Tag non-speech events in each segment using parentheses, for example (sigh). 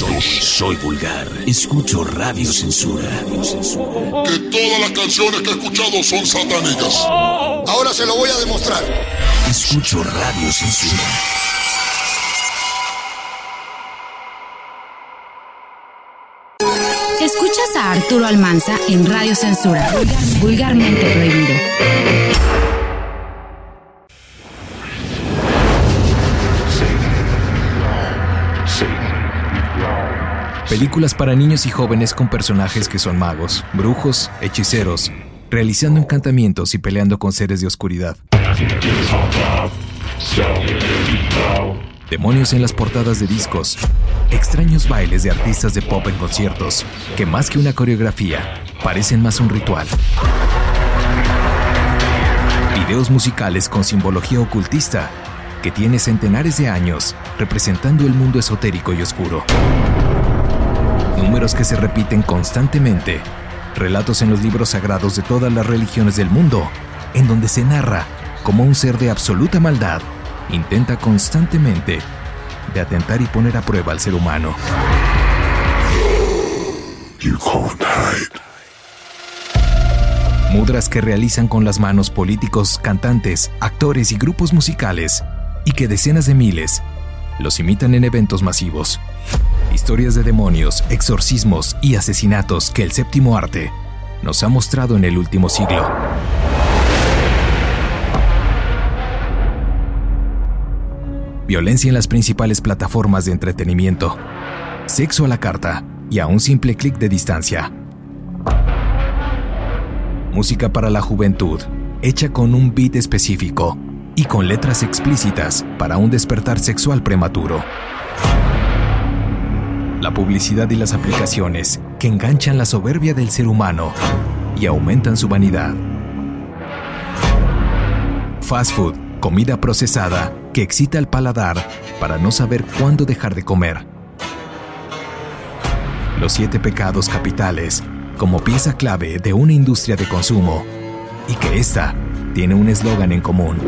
Soy, soy vulgar. Escucho Radio Censura. Que todas las canciones que he escuchado son satánicas. Ahora se lo voy a demostrar. Escucho Radio Censura. Escuchas a Arturo Almanza en Radio Censura. Vulgarmente prohibido. Películas para niños y jóvenes con personajes que son magos, brujos, hechiceros, realizando encantamientos y peleando con seres de oscuridad. Demonios en las portadas de discos, extraños bailes de artistas de pop en conciertos, que más que una coreografía, parecen más un ritual. Videos musicales con simbología ocultista, que tiene centenares de años representando el mundo esotérico y oscuro números que se repiten constantemente, relatos en los libros sagrados de todas las religiones del mundo, en donde se narra cómo un ser de absoluta maldad intenta constantemente de atentar y poner a prueba al ser humano. Mudras que realizan con las manos políticos, cantantes, actores y grupos musicales, y que decenas de miles los imitan en eventos masivos. Historias de demonios, exorcismos y asesinatos que el séptimo arte nos ha mostrado en el último siglo. Violencia en las principales plataformas de entretenimiento. Sexo a la carta y a un simple clic de distancia. Música para la juventud, hecha con un beat específico y con letras explícitas para un despertar sexual prematuro. La publicidad y las aplicaciones que enganchan la soberbia del ser humano y aumentan su vanidad. Fast food, comida procesada que excita el paladar para no saber cuándo dejar de comer. Los siete pecados capitales como pieza clave de una industria de consumo y que esta tiene un eslogan en común.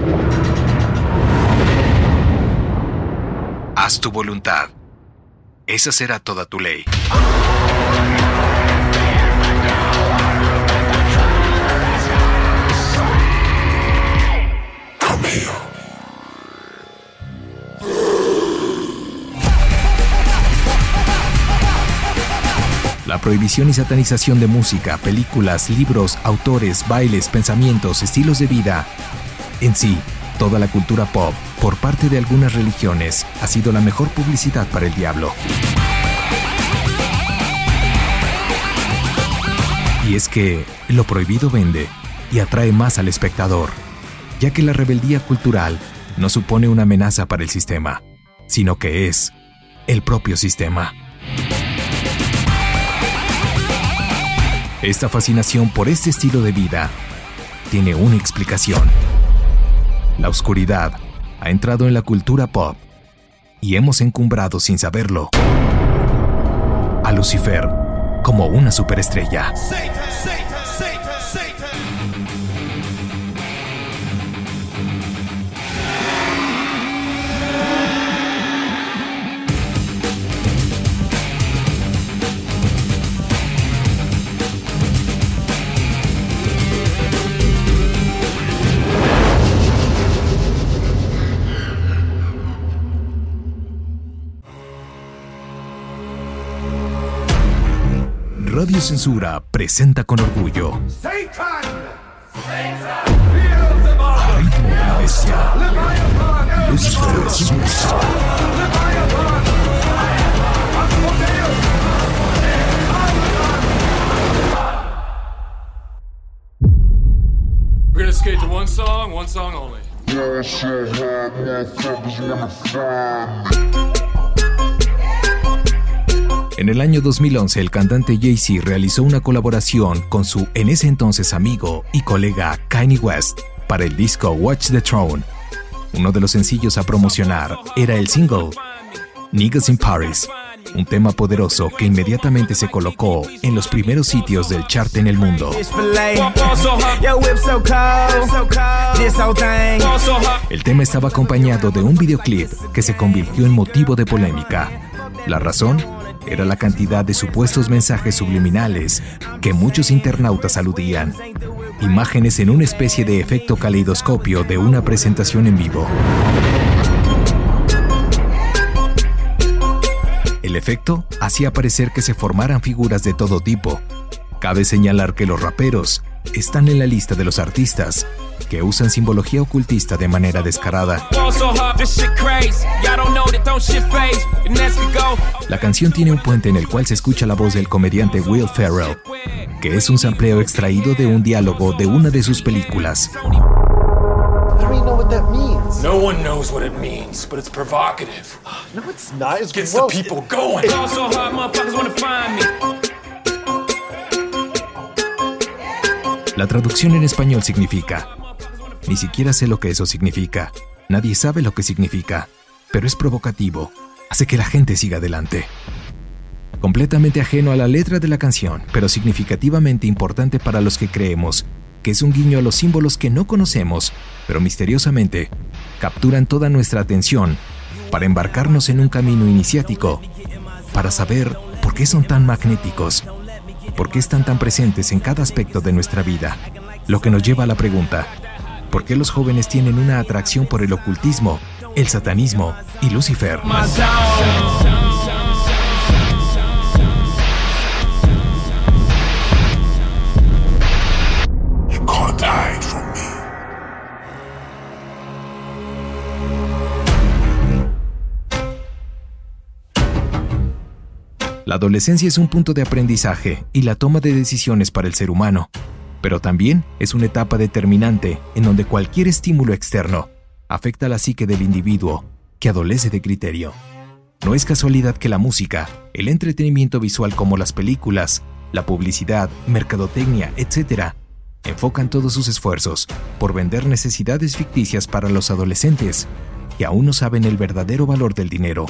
Haz tu voluntad. Esa será toda tu ley. Prohibición y satanización de música, películas, libros, autores, bailes, pensamientos, estilos de vida. En sí, toda la cultura pop, por parte de algunas religiones, ha sido la mejor publicidad para el diablo. Y es que lo prohibido vende y atrae más al espectador, ya que la rebeldía cultural no supone una amenaza para el sistema, sino que es el propio sistema. Esta fascinación por este estilo de vida tiene una explicación. La oscuridad ha entrado en la cultura pop y hemos encumbrado sin saberlo a Lucifer como una superestrella. Radio Censura presenta con orgullo. A ritmo de la bestia. Lucifer We're gonna skate to one song, one song only. En el año 2011, el cantante Jay-Z realizó una colaboración con su en ese entonces amigo y colega Kanye West para el disco Watch the Throne. Uno de los sencillos a promocionar era el single Niggas in Paris, un tema poderoso que inmediatamente se colocó en los primeros sitios del chart en el mundo. El tema estaba acompañado de un videoclip que se convirtió en motivo de polémica. La razón era la cantidad de supuestos mensajes subliminales que muchos internautas aludían. Imágenes en una especie de efecto caleidoscopio de una presentación en vivo. El efecto hacía parecer que se formaran figuras de todo tipo. Cabe señalar que los raperos están en la lista de los artistas que usan simbología ocultista de manera descarada. La canción tiene un puente en el cual se escucha la voz del comediante Will Ferrell, que es un sampleo extraído de un diálogo de una de sus películas. No one knows what it means, but it's provocative. (gasps) No, it's not. It's Gets gross. the people going. Also hard motherfuckers wanna find me. La traducción en español significa, ni siquiera sé lo que eso significa, nadie sabe lo que significa, pero es provocativo, hace que la gente siga adelante. Completamente ajeno a la letra de la canción, pero significativamente importante para los que creemos que es un guiño a los símbolos que no conocemos, pero misteriosamente capturan toda nuestra atención para embarcarnos en un camino iniciático, para saber por qué son tan magnéticos, por qué están tan presentes en cada aspecto de nuestra vida, lo que nos lleva a la pregunta, ¿por qué los jóvenes tienen una atracción por el ocultismo, el satanismo y Lucifer? La adolescencia es un punto de aprendizaje y la toma de decisiones para el ser humano, pero también es una etapa determinante en donde cualquier estímulo externo afecta a la psique del individuo que adolece de criterio. No es casualidad que la música, el entretenimiento visual como las películas, la publicidad, mercadotecnia, etc., enfocan todos sus esfuerzos por vender necesidades ficticias para los adolescentes que aún no saben el verdadero valor del dinero.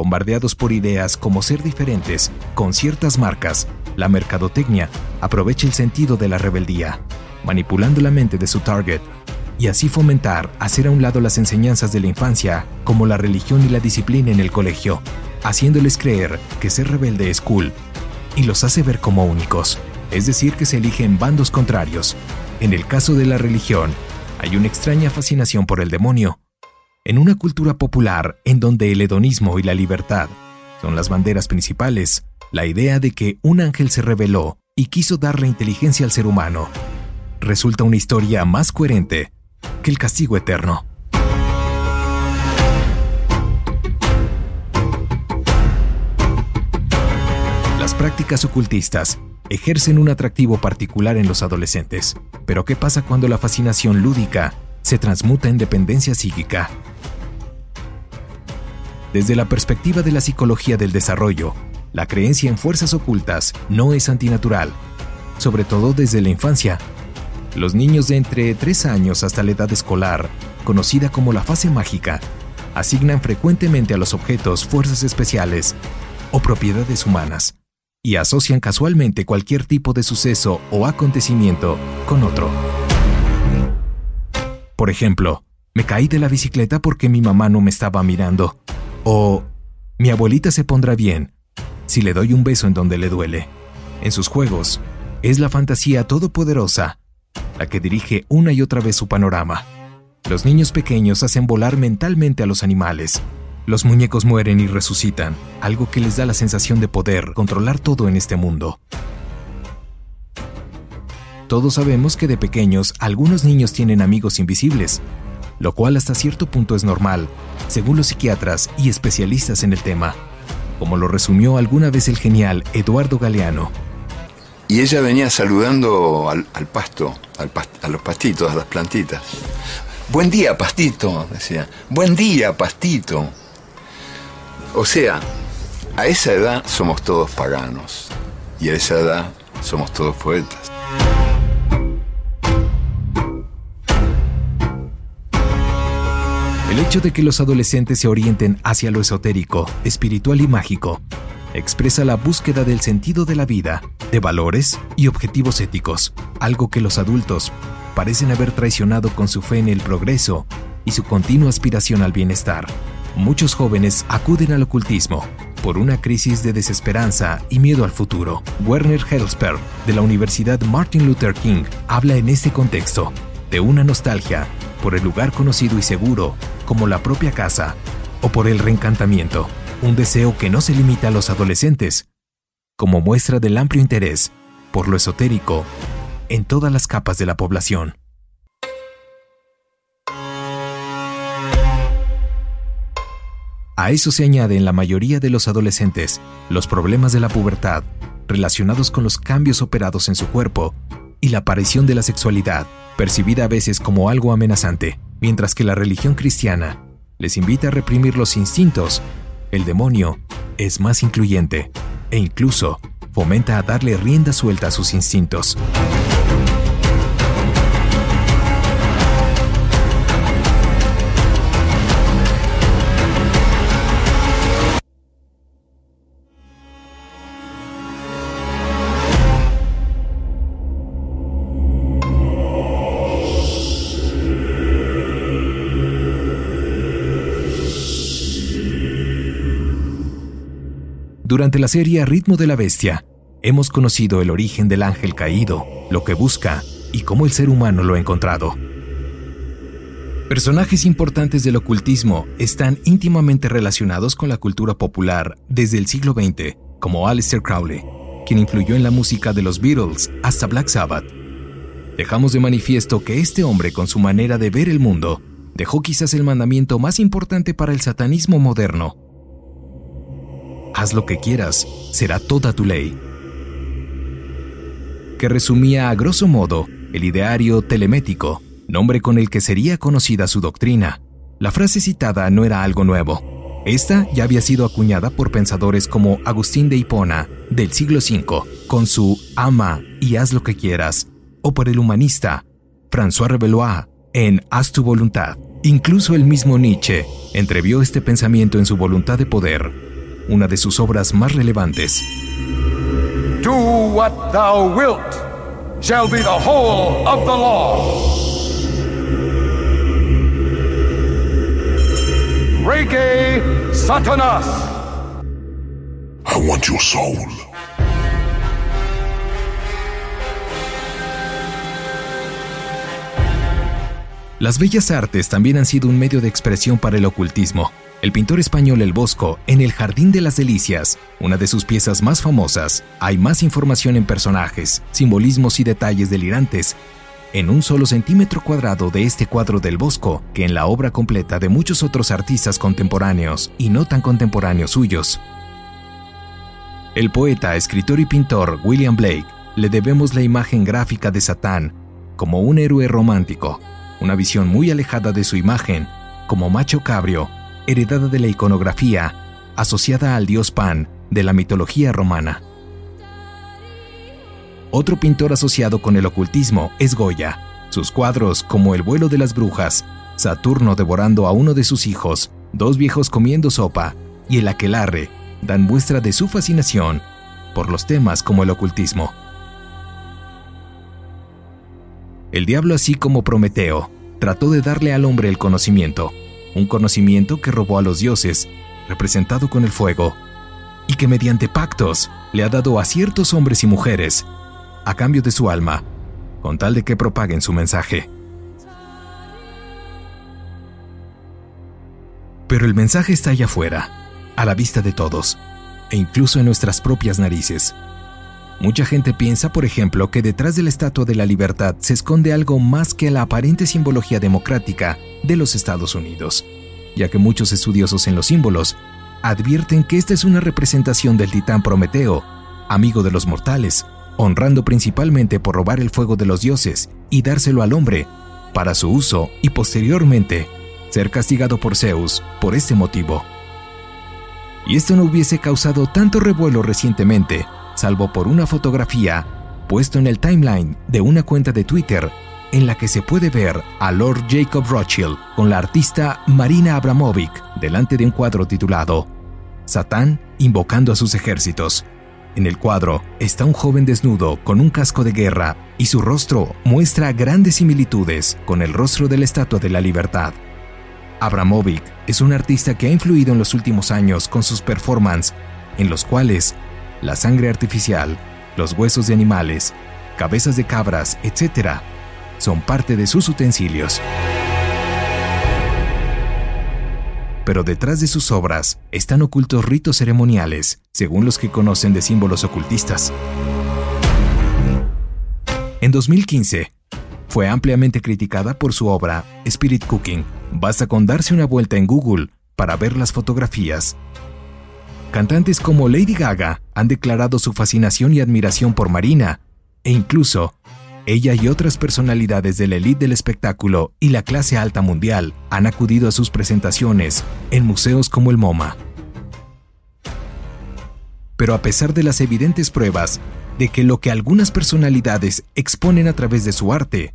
Bombardeados por ideas como ser diferentes con ciertas marcas, la mercadotecnia aprovecha el sentido de la rebeldía, manipulando la mente de su target y así fomentar hacer a un lado las enseñanzas de la infancia como la religión y la disciplina en el colegio, haciéndoles creer que ser rebelde es cool y los hace ver como únicos, es decir, que se eligen bandos contrarios. En el caso de la religión, hay una extraña fascinación por el demonio. En una cultura popular en donde el hedonismo y la libertad son las banderas principales, la idea de que un ángel se reveló y quiso darle inteligencia al ser humano resulta una historia más coherente que el castigo eterno. Las prácticas ocultistas ejercen un atractivo particular en los adolescentes, pero ¿qué pasa cuando la fascinación lúdica se transmuta en dependencia psíquica? Desde la perspectiva de la psicología del desarrollo, la creencia en fuerzas ocultas no es antinatural, sobre todo desde la infancia. Los niños de entre 3 años hasta la edad escolar, conocida como la fase mágica, asignan frecuentemente a los objetos fuerzas especiales o propiedades humanas y asocian casualmente cualquier tipo de suceso o acontecimiento con otro. Por ejemplo, me caí de la bicicleta porque mi mamá no me estaba mirando. O mi abuelita se pondrá bien si le doy un beso en donde le duele. En sus juegos, es la fantasía todopoderosa la que dirige una y otra vez su panorama. Los niños pequeños hacen volar mentalmente a los animales. Los muñecos mueren y resucitan, algo que les da la sensación de poder controlar todo en este mundo. Todos sabemos que de pequeños algunos niños tienen amigos invisibles, lo cual hasta cierto punto es normal, según los psiquiatras y especialistas en el tema, como lo resumió alguna vez el genial Eduardo Galeano. Y ella venía saludando al, al pasto, a los pastitos, a las plantitas. Buen día, pastito, decía. Buen día, pastito. O sea, A esa edad somos todos paganos y a esa edad somos todos poetas. El hecho de que los adolescentes se orienten hacia lo esotérico, espiritual y mágico expresa la búsqueda del sentido de la vida, de valores y objetivos éticos, algo que los adultos parecen haber traicionado con su fe en el progreso y su continua aspiración al bienestar. Muchos jóvenes acuden al ocultismo por una crisis de desesperanza y miedo al futuro. Werner Helsperg, de la Universidad Martin Luther King, habla en este contexto de una nostalgia por el lugar conocido y seguro como la propia casa o por el reencantamiento, un deseo que no se limita a los adolescentes, como muestra del amplio interés por lo esotérico en todas las capas de la población. A eso se añade en la mayoría de los adolescentes los problemas de la pubertad relacionados con los cambios operados en su cuerpo y la aparición de la sexualidad, percibida a veces como algo amenazante, mientras que la religión cristiana les invita a reprimir los instintos, el demonio es más incluyente e incluso fomenta a darle rienda suelta a sus instintos. Durante la serie Ritmo de la Bestia, hemos conocido el origen del ángel caído, lo que busca y cómo el ser humano lo ha encontrado. Personajes importantes del ocultismo están íntimamente relacionados con la cultura popular desde el siglo XX, como Aleister Crowley, quien influyó en la música de los Beatles hasta Black Sabbath. Dejamos de manifiesto que este hombre, con su manera de ver el mundo, dejó quizás el mandamiento más importante para el satanismo moderno, haz lo que quieras, será toda tu ley. Que resumía a grosso modo el ideario telemético, nombre con el que sería conocida su doctrina. La frase citada no era algo nuevo. Esta ya había sido acuñada por pensadores como Agustín de Hipona, del siglo V, con su ama y haz lo que quieras, o por el humanista François Revelois en Haz tu voluntad. Incluso el mismo Nietzsche entrevió este pensamiento en su voluntad de poder una de sus obras más relevantes. Do what thou wilt shall be the whole of the law. Reiki Satanas. I want your soul. Las bellas artes también han sido un medio de expresión para el ocultismo. El pintor español El Bosco, en El Jardín de las Delicias, una de sus piezas más famosas, hay más información en personajes, simbolismos y detalles delirantes en un solo centímetro cuadrado de este cuadro del Bosco que en la obra completa de muchos otros artistas contemporáneos y no tan contemporáneos suyos. El poeta, escritor y pintor William Blake le debemos la imagen gráfica de Satán como un héroe romántico, una visión muy alejada de su imagen como macho cabrio heredada de la iconografía asociada al dios Pan de la mitología romana. Otro pintor asociado con el ocultismo es Goya. Sus cuadros, como El vuelo de las brujas, Saturno devorando a uno de sus hijos, dos viejos comiendo sopa y el aquelarre, dan muestra de su fascinación por los temas como el ocultismo. El diablo, así como Prometeo, trató de darle al hombre el conocimiento, un conocimiento que robó a los dioses, representado con el fuego, y que mediante pactos le ha dado a ciertos hombres y mujeres, a cambio de su alma, con tal de que propaguen su mensaje. Pero el mensaje está allá afuera, a la vista de todos, e incluso en nuestras propias narices. Mucha gente piensa, por ejemplo, que detrás de la Estatua de la Libertad se esconde algo más que la aparente simbología democrática de los Estados Unidos, ya que muchos estudiosos en los símbolos advierten que esta es una representación del titán Prometeo, amigo de los mortales, honrando principalmente por robar el fuego de los dioses y dárselo al hombre para su uso y posteriormente ser castigado por Zeus por este motivo. Y esto no hubiese causado tanto revuelo recientemente, salvo por una fotografía puesto en el timeline de una cuenta de Twitter en la que se puede ver a Lord Jacob Rothschild con la artista Marina Abramovic delante de un cuadro titulado Satán invocando a sus ejércitos. En el cuadro está un joven desnudo con un casco de guerra y su rostro muestra grandes similitudes con el rostro de la Estatua de la Libertad. Abramovic es un artista que ha influido en los últimos años con sus performances, en los cuales la sangre artificial, los huesos de animales, cabezas de cabras, etc., son parte de sus utensilios. Pero detrás de sus obras están ocultos ritos ceremoniales, según los que conocen de símbolos ocultistas. En 2015, fue ampliamente criticada por su obra Spirit Cooking. Basta con darse una vuelta en Google para ver las fotografías. Cantantes como Lady Gaga han declarado su fascinación y admiración por Marina, e incluso ella y otras personalidades de la élite del espectáculo y la clase alta mundial han acudido a sus presentaciones en museos como el MoMA. Pero a pesar de las evidentes pruebas de que lo que algunas personalidades exponen a través de su arte,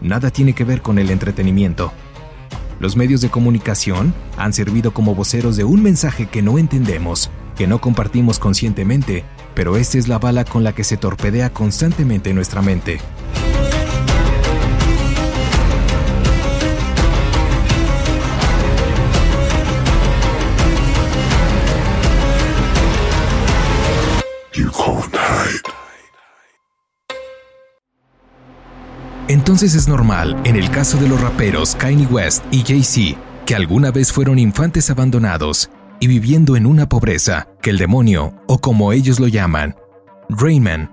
nada tiene que ver con el entretenimiento. Los medios de comunicación han servido como voceros de un mensaje que no entendemos, que no compartimos conscientemente, pero esta es la bala con la que se torpedea constantemente nuestra mente. Entonces es normal, en el caso de los raperos Kanye West y Jay-Z, que alguna vez fueron infantes abandonados y viviendo en una pobreza, que el demonio, o como ellos lo llaman, Rayman,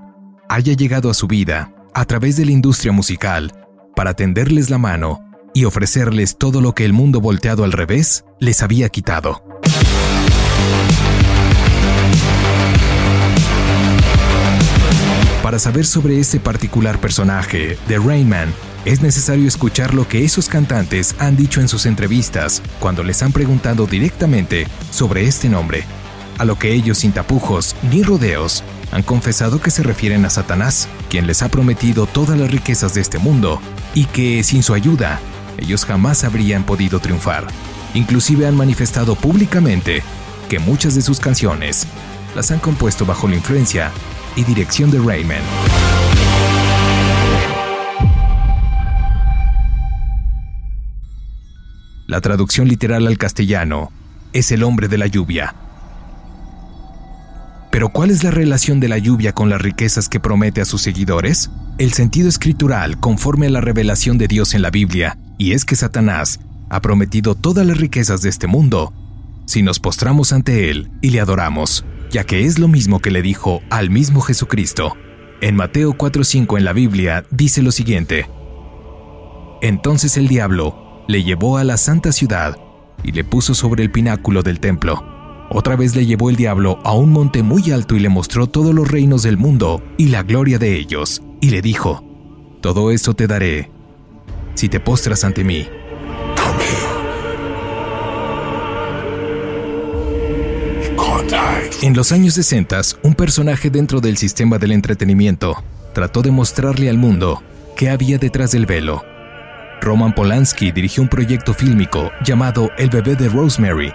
haya llegado a su vida a través de la industria musical para tenderles la mano y ofrecerles todo lo que el mundo volteado al revés les había quitado. Para saber sobre este particular personaje, de Rayman, es necesario escuchar lo que esos cantantes han dicho en sus entrevistas cuando les han preguntado directamente sobre este nombre, a lo que ellos sin tapujos ni rodeos han confesado que se refieren a Satanás, quien les ha prometido todas las riquezas de este mundo y que sin su ayuda ellos jamás habrían podido triunfar. Inclusive han manifestado públicamente que muchas de sus canciones las han compuesto bajo la influencia y dirección de Rayman. La traducción literal al castellano es el hombre de la lluvia. Pero ¿cuál es la relación de la lluvia con las riquezas que promete a sus seguidores? El sentido escritural conforme a la revelación de Dios en la Biblia, y es que Satanás ha prometido todas las riquezas de este mundo si nos postramos ante Él y le adoramos ya que es lo mismo que le dijo al mismo Jesucristo. En Mateo 4:5 en la Biblia dice lo siguiente. Entonces el diablo le llevó a la santa ciudad y le puso sobre el pináculo del templo. Otra vez le llevó el diablo a un monte muy alto y le mostró todos los reinos del mundo y la gloria de ellos, y le dijo, Todo esto te daré si te postras ante mí. En los años 60, un personaje dentro del sistema del entretenimiento trató de mostrarle al mundo qué había detrás del velo. Roman Polanski dirigió un proyecto fílmico llamado El bebé de Rosemary,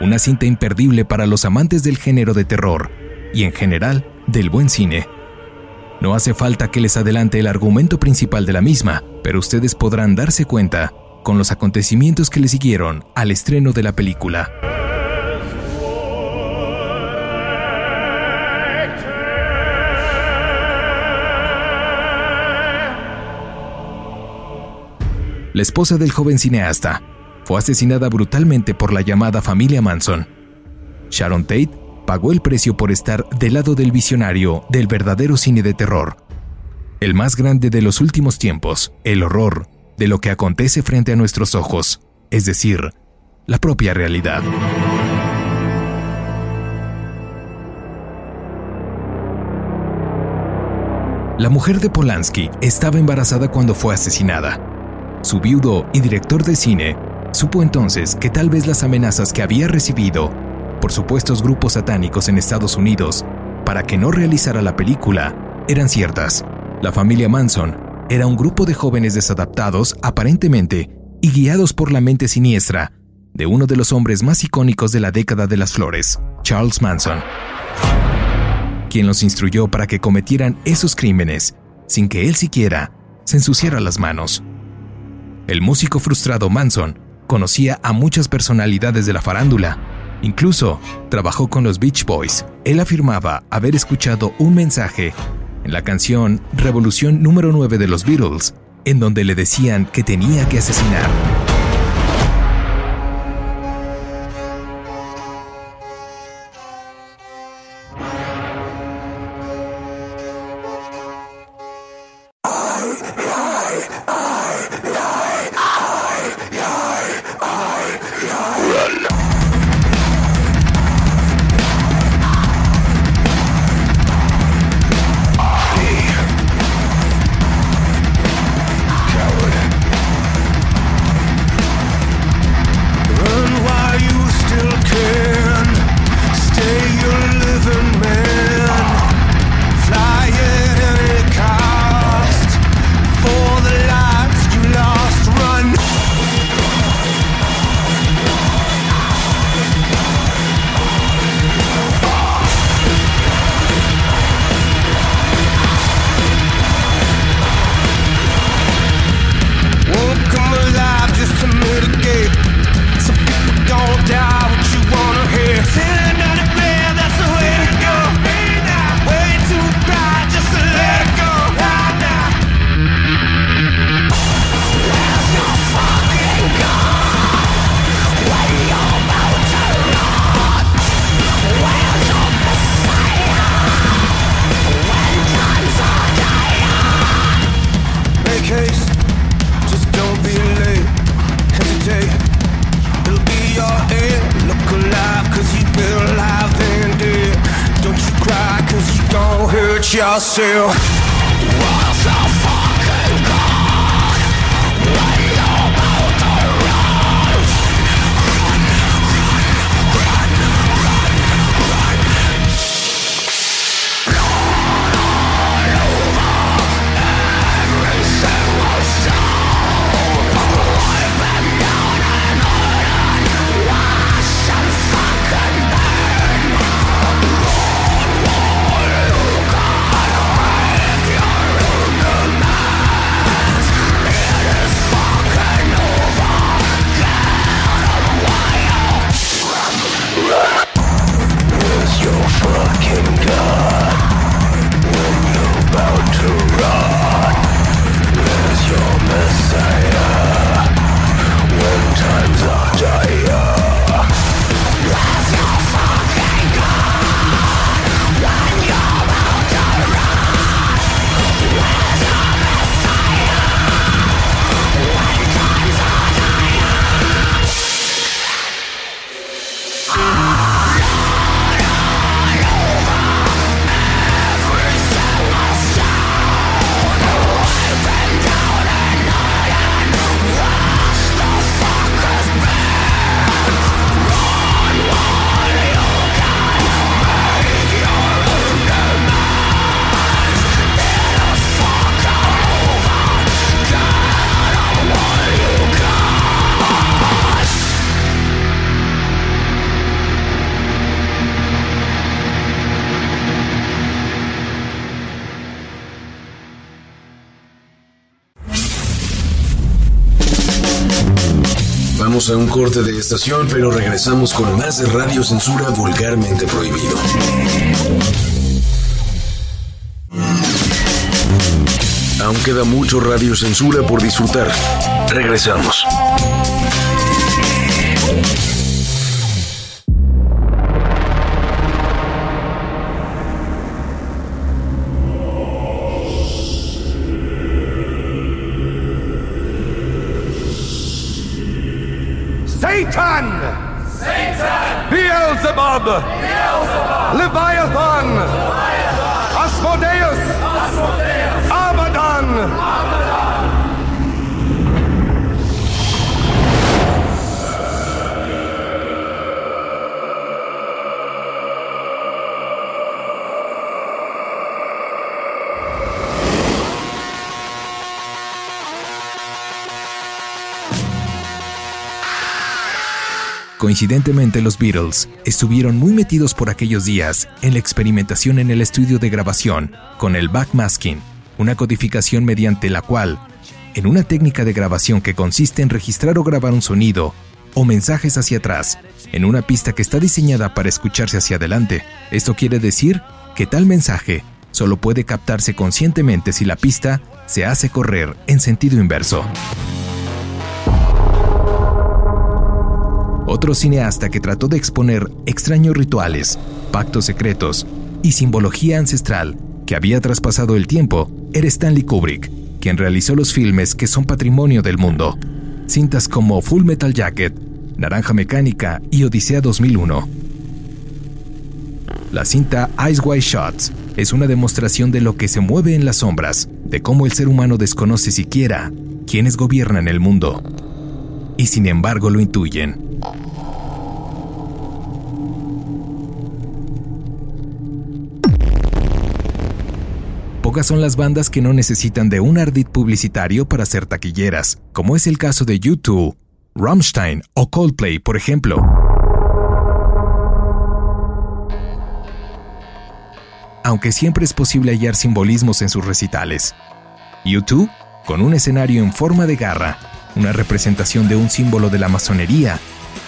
una cinta imperdible para los amantes del género de terror y en general del buen cine. No hace falta que les adelante el argumento principal de la misma, pero ustedes podrán darse cuenta con los acontecimientos que le siguieron al estreno de la película. La esposa del joven cineasta, fue asesinada brutalmente por la llamada familia Manson. Sharon Tate pagó el precio por estar del lado del visionario del verdadero cine de terror. El más grande de los últimos tiempos, el horror de lo que acontece frente a nuestros ojos, es decir, la propia realidad. La mujer de Polanski estaba embarazada cuando fue asesinada su viudo y director de cine, supo entonces que tal vez las amenazas que había recibido por supuestos grupos satánicos en Estados Unidos para que no realizara la película eran ciertas. La familia Manson era un grupo de jóvenes desadaptados aparentemente y guiados por la mente siniestra de uno de los hombres más icónicos de la década de las flores, Charles Manson, quien los instruyó para que cometieran esos crímenes sin que él siquiera se ensuciara las manos. El músico frustrado Manson conocía a muchas personalidades de la farándula. Incluso trabajó con los Beach Boys. Él afirmaba haber escuchado un mensaje en la canción Revolución número 9 de los Beatles, en donde le decían que tenía que asesinar. A un corte de estación, pero regresamos con más de Radio Censura vulgarmente prohibido. Aún queda mucho Radio Censura por disfrutar. Regresamos. Leviathan, Asmodeus. Abaddon. Coincidentemente los Beatles estuvieron muy metidos por aquellos días en la experimentación en el estudio de grabación con el backmasking, una codificación mediante la cual, en una técnica de grabación que consiste en registrar o grabar un sonido o mensajes hacia atrás, en una pista que está diseñada para escucharse hacia adelante, esto quiere decir que tal mensaje solo puede captarse conscientemente si la pista se hace correr en sentido inverso. Otro cineasta que trató de exponer extraños rituales, pactos secretos y simbología ancestral que había traspasado el tiempo era Stanley Kubrick, quien realizó los filmes que son patrimonio del mundo. Cintas como Full Metal Jacket, Naranja Mecánica y Odisea 2001. La cinta Ice White Shots es una demostración de lo que se mueve en las sombras, de cómo el ser humano desconoce siquiera quiénes gobiernan el mundo. Y sin embargo lo intuyen. Pocas son las bandas que no necesitan de un ardid publicitario para ser taquilleras, como es el caso de U2, Rammstein o Coldplay, por ejemplo. Aunque siempre es posible hallar simbolismos en sus recitales. U2, con un escenario en forma de garra, una representación de un símbolo de la masonería,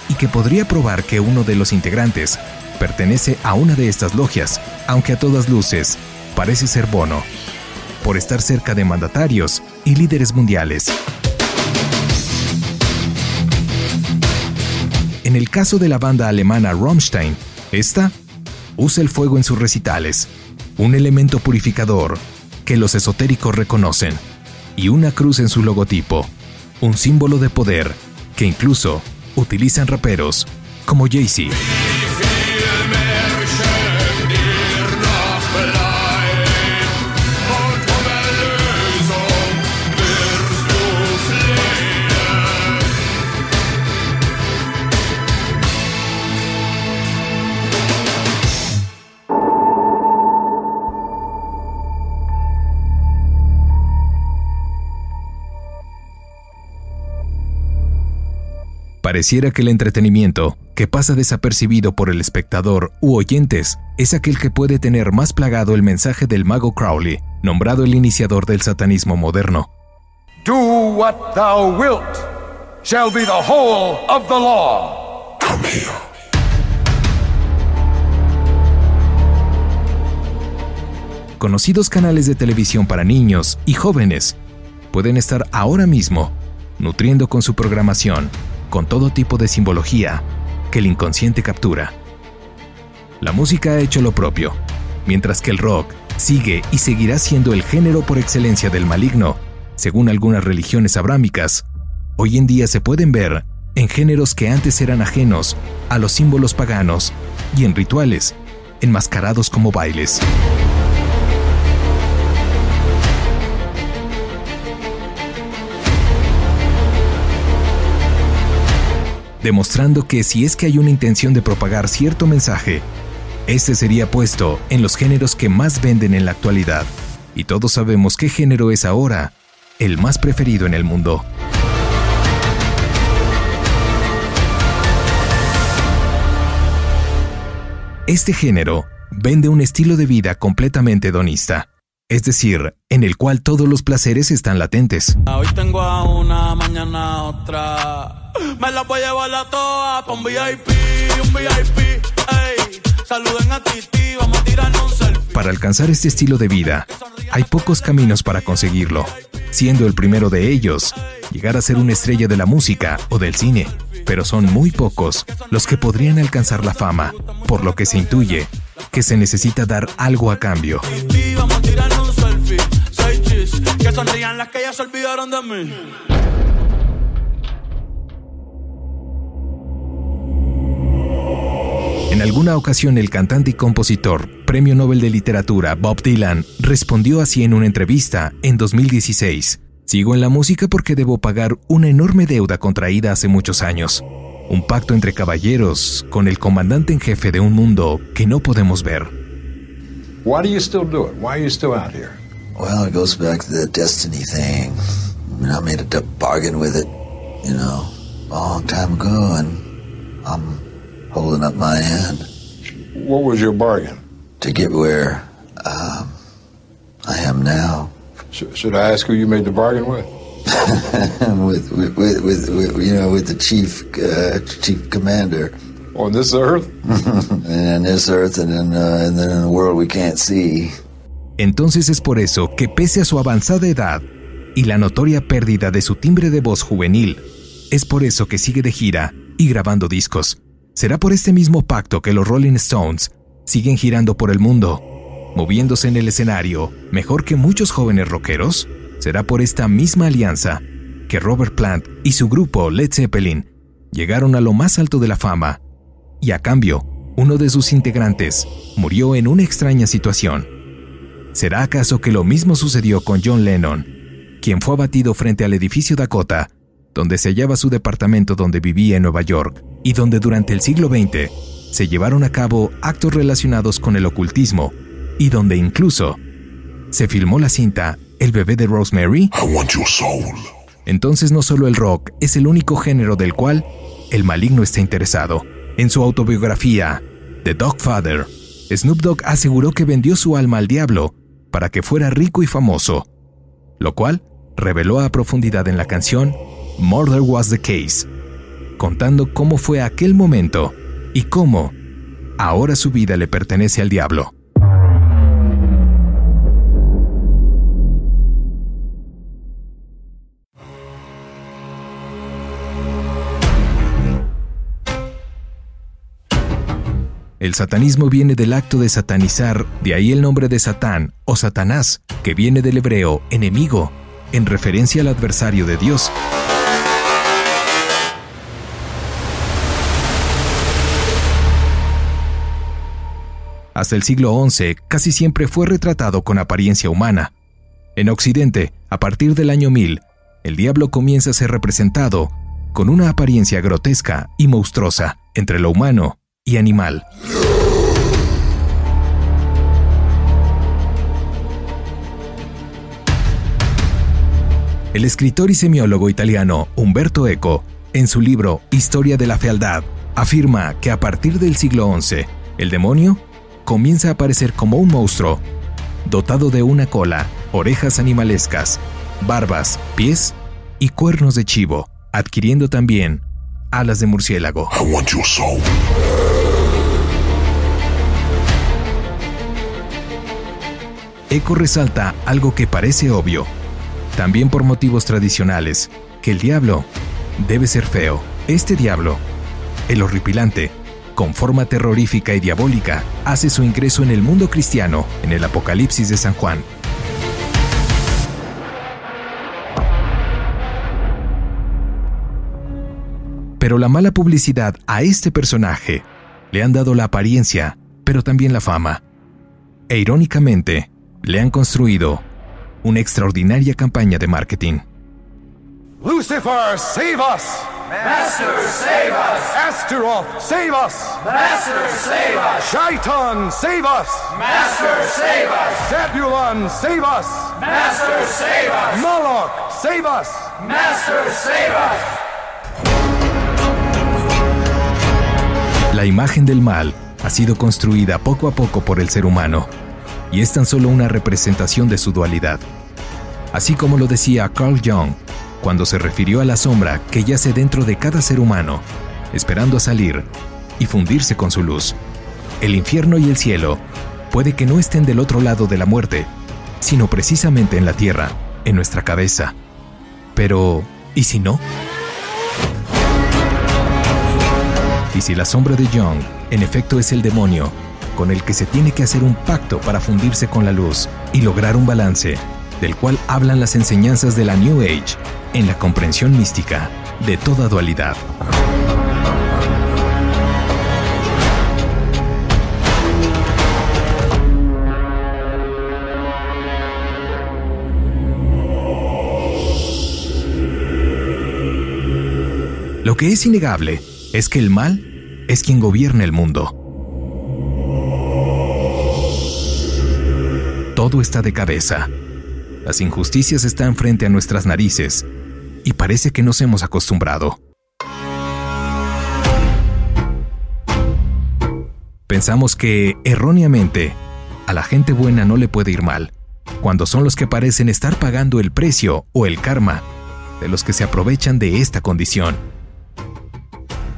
y que podría probar que uno de los integrantes pertenece a una de estas logias, aunque a todas luces parece ser Bono, por estar cerca de mandatarios y líderes mundiales. En el caso de la banda alemana Rammstein, esta usa el fuego en sus recitales, un elemento purificador que los esotéricos reconocen, y una cruz en su logotipo, un símbolo de poder que incluso utilizan raperos como Jay-Z. Pareciera que el entretenimiento, que pasa desapercibido por el espectador u oyentes, es aquel que puede tener más plagado el mensaje del mago Crowley, nombrado el iniciador del satanismo moderno. Do what thou wilt shall be the whole of the law. Conocidos canales de televisión para niños y jóvenes pueden estar ahora mismo nutriendo con su programación con todo tipo de simbología que el inconsciente captura. La música ha hecho lo propio, mientras que el rock sigue y seguirá siendo el género por excelencia del maligno, según algunas religiones abrámicas. Hoy en día se pueden ver en géneros que antes eran ajenos a los símbolos paganos y en rituales, enmascarados como bailes. Demostrando que si es que hay una intención de propagar cierto mensaje, este sería puesto en los géneros que más venden en la actualidad. Y todos sabemos qué género es ahora el más preferido en el mundo. Este género vende un estilo de vida completamente hedonista, es decir, en el cual todos los placeres están latentes. Hoy tengo a una, mañana otra. Me la voy a llevar a toa VIP, un VIP, ey. Saluden a Titi, vamos a tirarnos un selfie. Para alcanzar este estilo de vida, hay pocos caminos para conseguirlo, siendo el primero de ellos llegar a ser una estrella de la música o del cine, pero son muy pocos los que podrían alcanzar la fama, por lo que se intuye que se necesita dar algo a cambio. Vamos que sonrían las que ya se olvidaron de mí. En alguna ocasión el cantante y compositor, Premio Nobel de Literatura Bob Dylan, respondió así en una entrevista en 2016. Sigo en la música porque debo pagar una enorme deuda contraída hace muchos años. Un pacto entre caballeros con el comandante en jefe de un mundo que no podemos ver. Why do you still do it? Why are you still out here? Well, it goes back to the destiny thing. I, mean, I made a bargain with it, you know, a long time ago, and I'm holding up my end. What was your bargain? To get where um, I am now. Sh- should I ask who you made the bargain with? (laughs) with, with, with, with, with, you know, with the chief, uh, chief commander. On this earth? (laughs) and this earth and then, uh, and then in the world we can't see. Entonces es por eso que pese a su avanzada edad y la notoria pérdida de su timbre de voz juvenil, es por eso que sigue de gira y grabando discos. Será por este mismo pacto que los Rolling Stones siguen girando por el mundo, moviéndose en el escenario mejor que muchos jóvenes rockeros. Será por esta misma alianza que Robert Plant y su grupo Led Zeppelin llegaron a lo más alto de la fama y a cambio, uno de sus integrantes murió en una extraña situación. ¿Será acaso que lo mismo sucedió con John Lennon, quien fue abatido frente al edificio Dakota, donde se hallaba su departamento donde vivía en Nueva York y donde durante el siglo XX se llevaron a cabo actos relacionados con el ocultismo y donde incluso se filmó la cinta El bebé de Rosemary? I want your soul. Entonces no solo el rock es el único género del cual el maligno está interesado. En su autobiografía, The Dogfather, Snoop Dogg aseguró que vendió su alma al diablo para que fuera rico y famoso, lo cual reveló a profundidad en la canción Murder Was the Case, contando cómo fue aquel momento y cómo ahora su vida le pertenece al diablo. El satanismo viene del acto de satanizar, de ahí el nombre de Satán o Satanás, que viene del hebreo enemigo, en referencia al adversario de Dios. Hasta el siglo XI casi siempre fue retratado con apariencia humana. En Occidente, a partir del año 1000, el diablo comienza a ser representado con una apariencia grotesca y monstruosa entre lo humano y animal. El escritor y semiólogo italiano Umberto Eco, en su libro Historia de la Fealdad, afirma que a partir del siglo XI, el demonio comienza a aparecer como un monstruo, dotado de una cola, orejas animalescas, barbas, pies y cuernos de chivo, adquiriendo también alas de murciélago. I want your soul. Eco resalta algo que parece obvio, también por motivos tradicionales, que el diablo debe ser feo. Este diablo, el horripilante, con forma terrorífica y diabólica, hace su ingreso en el mundo cristiano en el Apocalipsis de San Juan. Pero la mala publicidad a este personaje le han dado la apariencia, pero también la fama. E irónicamente, le han construido una extraordinaria campaña de marketing. Lucifer, save us! Master, save us! Astaroth, save us! Master, save us! Shaitan, save us! Master, save us! Zebulon, save us! Master, save us! Moloch, save us! Master, save us! La imagen del mal ha sido construida poco a poco por el ser humano y es tan solo una representación de su dualidad. Así como lo decía Carl Jung cuando se refirió a la sombra que yace dentro de cada ser humano, esperando a salir y fundirse con su luz. El infierno y el cielo puede que no estén del otro lado de la muerte, sino precisamente en la tierra, en nuestra cabeza. Pero, ¿y si no? Y si la sombra de Jung en efecto es el demonio, con el que se tiene que hacer un pacto para fundirse con la luz y lograr un balance, del cual hablan las enseñanzas de la New Age en la comprensión mística de toda dualidad. Lo que es innegable es que el mal es quien gobierna el mundo. Todo está de cabeza. Las injusticias están frente a nuestras narices y parece que nos hemos acostumbrado. Pensamos que, erróneamente, a la gente buena no le puede ir mal, cuando son los que parecen estar pagando el precio o el karma de los que se aprovechan de esta condición.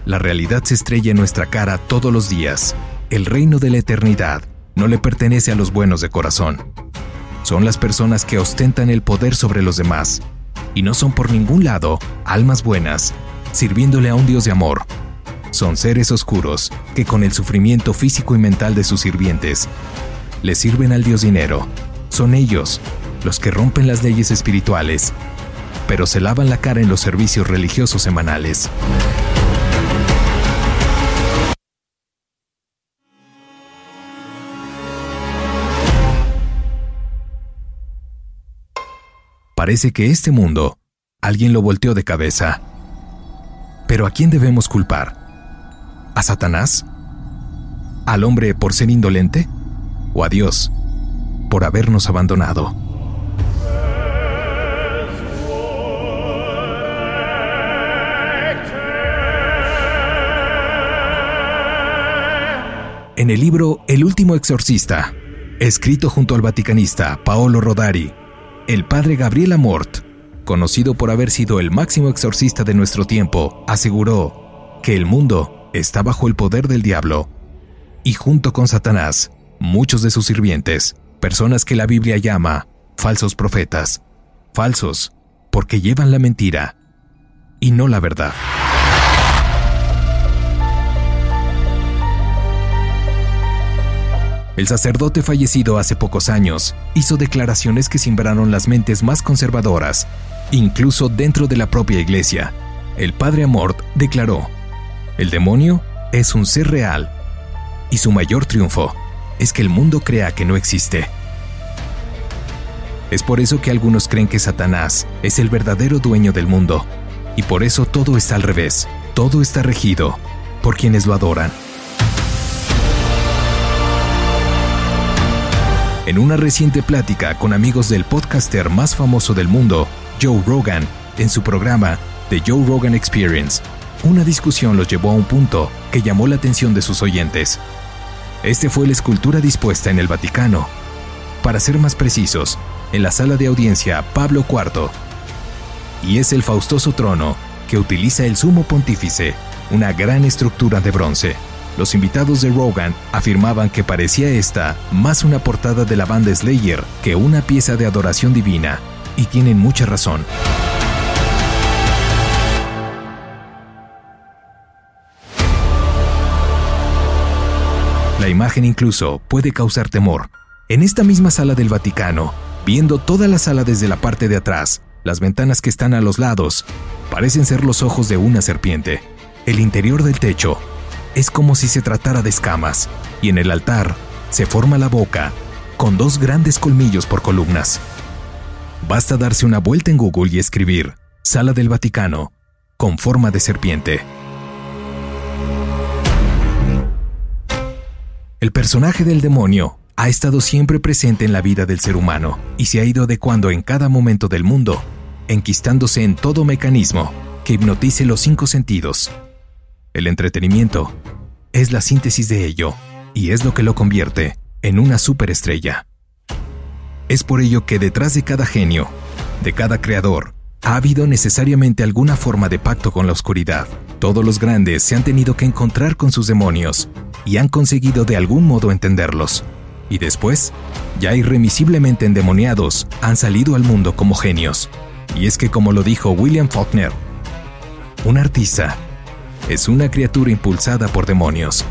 La realidad se estrella en nuestra cara todos los días. El reino de la eternidad no le pertenece a los buenos de corazón. Son las personas que ostentan el poder sobre los demás y no son por ningún lado almas buenas, sirviéndole a un Dios de amor son seres oscuros que con el sufrimiento físico y mental de sus sirvientes le sirven al dios dinero. Son ellos los que rompen las leyes espirituales, pero se lavan la cara en los servicios religiosos semanales. Parece que este mundo alguien lo volteó de cabeza. Pero ¿a quién debemos culpar? ¿A Satanás? ¿Al hombre por ser indolente? ¿O a Dios por habernos abandonado? En el libro El último exorcista, escrito junto al vaticanista Paolo Rodari, el padre Gabriel Amort, conocido por haber sido el máximo exorcista de nuestro tiempo, aseguró que el mundo está bajo el poder del diablo, y junto con Satanás, muchos de sus sirvientes, personas que la Biblia llama falsos profetas, falsos porque llevan la mentira y no la verdad. El sacerdote fallecido hace pocos años hizo declaraciones que simbraron las mentes más conservadoras, incluso dentro de la propia iglesia. El padre Amort declaró, el demonio es un ser real y su mayor triunfo es que el mundo crea que no existe. Es por eso que algunos creen que Satanás es el verdadero dueño del mundo y por eso todo está al revés, todo está regido por quienes lo adoran. En una reciente plática con amigos del podcaster más famoso del mundo, Joe Rogan, en su programa The Joe Rogan Experience, una discusión los llevó a un punto que llamó la atención de sus oyentes. Este fue la escultura dispuesta en el Vaticano. Para ser más precisos, en la sala de audiencia Pablo IV. Y es el faustoso trono que utiliza el sumo pontífice, una gran estructura de bronce. Los invitados de Rogan afirmaban que parecía esta más una portada de la banda Slayer que una pieza de adoración divina, y tienen mucha razón. La imagen incluso puede causar temor. En esta misma sala del Vaticano, viendo toda la sala desde la parte de atrás, las ventanas que están a los lados parecen ser los ojos de una serpiente. El interior del techo es como si se tratara de escamas, y en el altar se forma la boca, con dos grandes colmillos por columnas. Basta darse una vuelta en Google y escribir Sala del Vaticano, con forma de serpiente. El personaje del demonio ha estado siempre presente en la vida del ser humano y se ha ido adecuando en cada momento del mundo, enquistándose en todo mecanismo que hipnotice los cinco sentidos. El entretenimiento es la síntesis de ello y es lo que lo convierte en una superestrella. Es por ello que detrás de cada genio, de cada creador, ha habido necesariamente alguna forma de pacto con la oscuridad. Todos los grandes se han tenido que encontrar con sus demonios y han conseguido de algún modo entenderlos. Y después, ya irremisiblemente endemoniados, han salido al mundo como genios. Y es que como lo dijo William Faulkner, un artista es una criatura impulsada por demonios.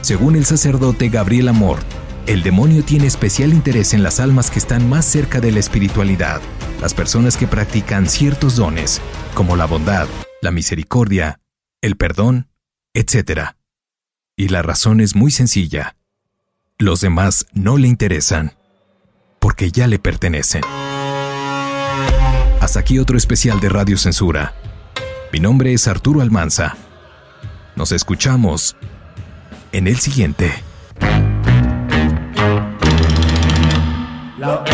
Según el sacerdote Gabriel Amort, el demonio tiene especial interés en las almas que están más cerca de la espiritualidad, las personas que practican ciertos dones, como la bondad, la misericordia, el perdón etc. Y la razón es muy sencilla. Los demás no le interesan, porque ya le pertenecen. Hasta aquí otro especial de Radio Censura. Mi nombre es Arturo Almanza. Nos escuchamos en el siguiente. En